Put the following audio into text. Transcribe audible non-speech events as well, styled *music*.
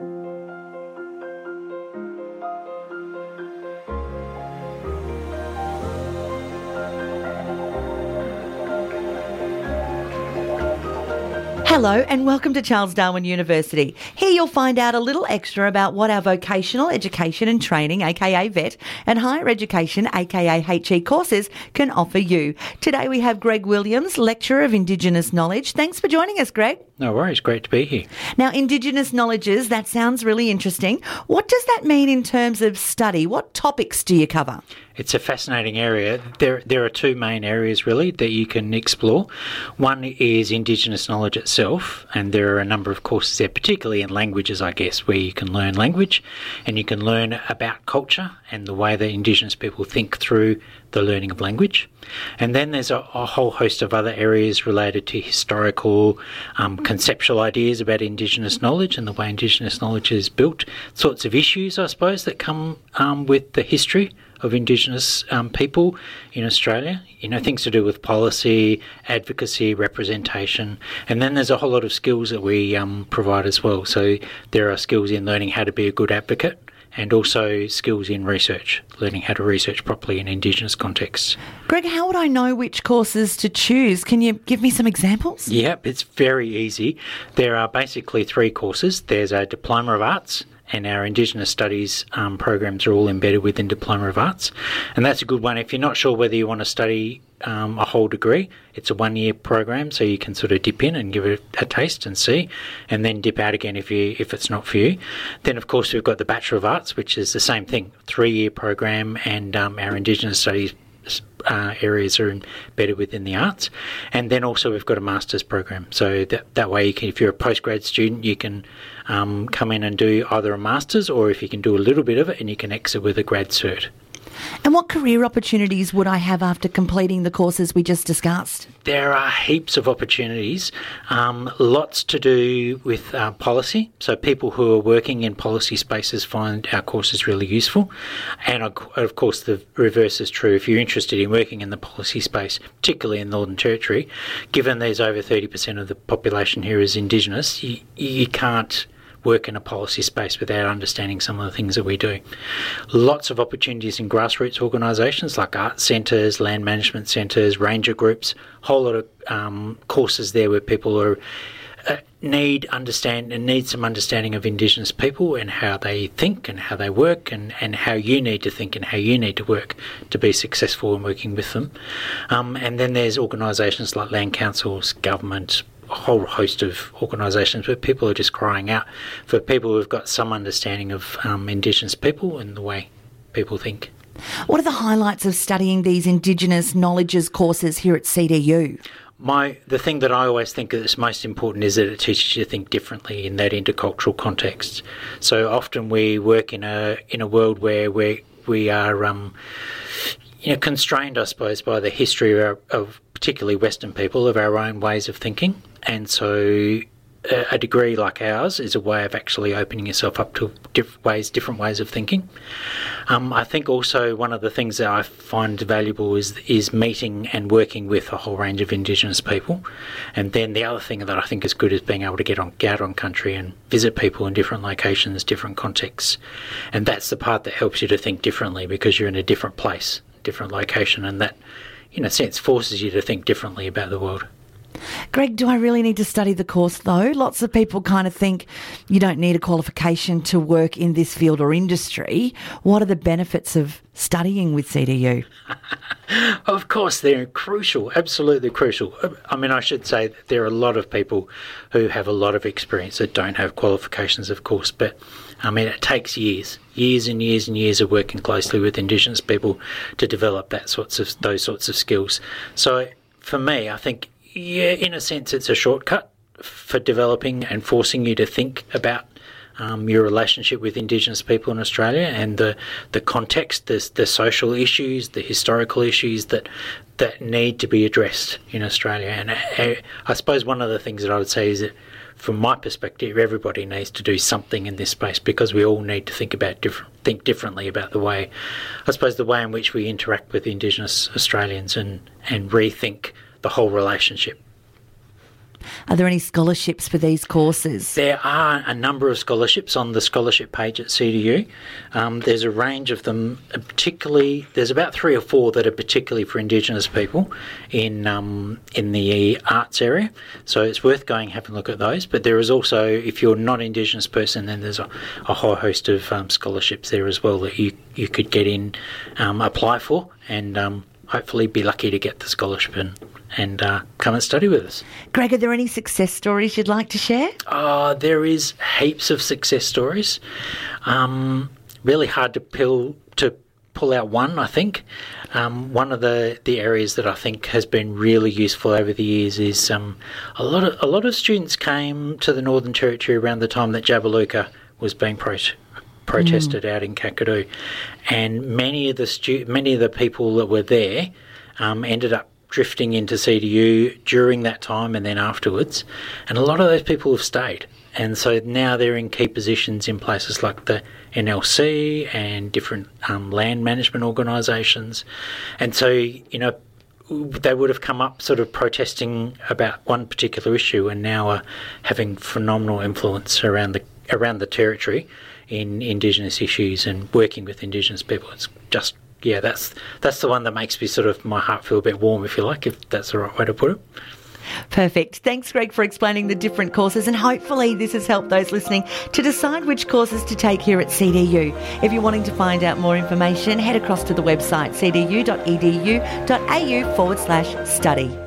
Hello and welcome to Charles Darwin University. Here you'll find out a little extra about what our vocational education and training, aka VET, and higher education, aka HE courses can offer you. Today we have Greg Williams, Lecturer of Indigenous Knowledge. Thanks for joining us, Greg. No worries, great to be here. Now, Indigenous knowledges, that sounds really interesting. What does that mean in terms of study? What topics do you cover? It's a fascinating area. There, there are two main areas really that you can explore. One is Indigenous knowledge itself, and there are a number of courses there, particularly in languages, I guess, where you can learn language and you can learn about culture and the way that Indigenous people think through the learning of language. And then there's a, a whole host of other areas related to historical, um, conceptual ideas about Indigenous knowledge and the way Indigenous knowledge is built, sorts of issues, I suppose, that come um, with the history of Indigenous um, people in Australia. You know, things to do with policy, advocacy, representation, and then there's a whole lot of skills that we um, provide as well. So there are skills in learning how to be a good advocate. And also skills in research, learning how to research properly in Indigenous contexts. Greg, how would I know which courses to choose? Can you give me some examples? Yep, it's very easy. There are basically three courses there's a Diploma of Arts, and our Indigenous Studies um, programs are all embedded within Diploma of Arts. And that's a good one. If you're not sure whether you want to study um, a whole degree, it's a one year program, so you can sort of dip in and give it a taste and see, and then dip out again if you if it's not for you. Then, of course, we've got the Bachelor of Arts, which is the same thing, three year program, and um, our Indigenous Studies uh, areas are embedded within the arts. And then also we've got a master's program. So that, that way, you can, if you're a postgrad student, you can um, come in and do either a master's or if you can do a little bit of it and you can exit with a grad cert. And what career opportunities would I have after completing the courses we just discussed? There are heaps of opportunities, um, lots to do with uh, policy. So, people who are working in policy spaces find our courses really useful. And of course, the reverse is true. If you're interested in working in the policy space, particularly in Northern Territory, given there's over 30% of the population here is Indigenous, you, you can't work in a policy space without understanding some of the things that we do. Lots of opportunities in grassroots organisations like art centres, land management centres, ranger groups, whole lot of um, courses there where people are uh, need understand and need some understanding of Indigenous people and how they think and how they work and, and how you need to think and how you need to work to be successful in working with them. Um, and then there's organisations like land councils, government, a whole host of organisations where people are just crying out for people who've got some understanding of um, Indigenous people and the way people think. What are the highlights of studying these Indigenous knowledges courses here at CDU? My the thing that I always think is most important is that it teaches you to think differently in that intercultural context. So often we work in a in a world where we we are um, you know constrained, I suppose, by the history of, of particularly Western people of our own ways of thinking. And so a degree like ours is a way of actually opening yourself up to different ways, different ways of thinking. Um, I think also one of the things that I find valuable is is meeting and working with a whole range of Indigenous people, and then the other thing that I think is good is being able to get on get on country and visit people in different locations, different contexts, and that's the part that helps you to think differently because you're in a different place, different location, and that, in a sense, forces you to think differently about the world. Greg, do I really need to study the course though? Lots of people kind of think you don't need a qualification to work in this field or industry. What are the benefits of studying with CDU? *laughs* of course, they're crucial, absolutely crucial. I mean, I should say that there are a lot of people who have a lot of experience that don't have qualifications, of course, but I mean, it takes years, years and years and years of working closely with Indigenous people to develop that sorts of those sorts of skills. So, for me, I think yeah, in a sense, it's a shortcut for developing and forcing you to think about um, your relationship with Indigenous people in Australia and the the context, the the social issues, the historical issues that that need to be addressed in Australia. And I, uh, I suppose one of the things that I would say is that, from my perspective, everybody needs to do something in this space because we all need to think about different think differently about the way, I suppose, the way in which we interact with Indigenous Australians and and rethink the whole relationship. Are there any scholarships for these courses? There are a number of scholarships on the scholarship page at CDU. Um, there's a range of them, uh, particularly, there's about three or four that are particularly for Indigenous people in, um, in the arts area. So it's worth going having a look at those. But there is also, if you're not Indigenous person, then there's a, a whole host of um, scholarships there as well that you, you could get in, um, apply for, and um, hopefully be lucky to get the scholarship and, and uh, come and study with us. Greg, are there any success stories you'd like to share? Uh, there is heaps of success stories. Um, really hard to pull to pull out one. I think um, one of the, the areas that I think has been really useful over the years is um, a lot of a lot of students came to the Northern Territory around the time that Jabiluka was being pro- protested mm. out in Kakadu, and many of the stu- many of the people that were there um, ended up drifting into CDU during that time and then afterwards, and a lot of those people have stayed. And so now they're in key positions in places like the NLC and different um, land management organisations. And so, you know, they would have come up sort of protesting about one particular issue and now are having phenomenal influence around the around the territory in Indigenous issues and working with Indigenous people. It's just yeah, that's that's the one that makes me sort of my heart feel a bit warm, if you like, if that's the right way to put it. Perfect. Thanks, Greg, for explaining the different courses, and hopefully, this has helped those listening to decide which courses to take here at CDU. If you're wanting to find out more information, head across to the website cdu.edu.au forward slash study.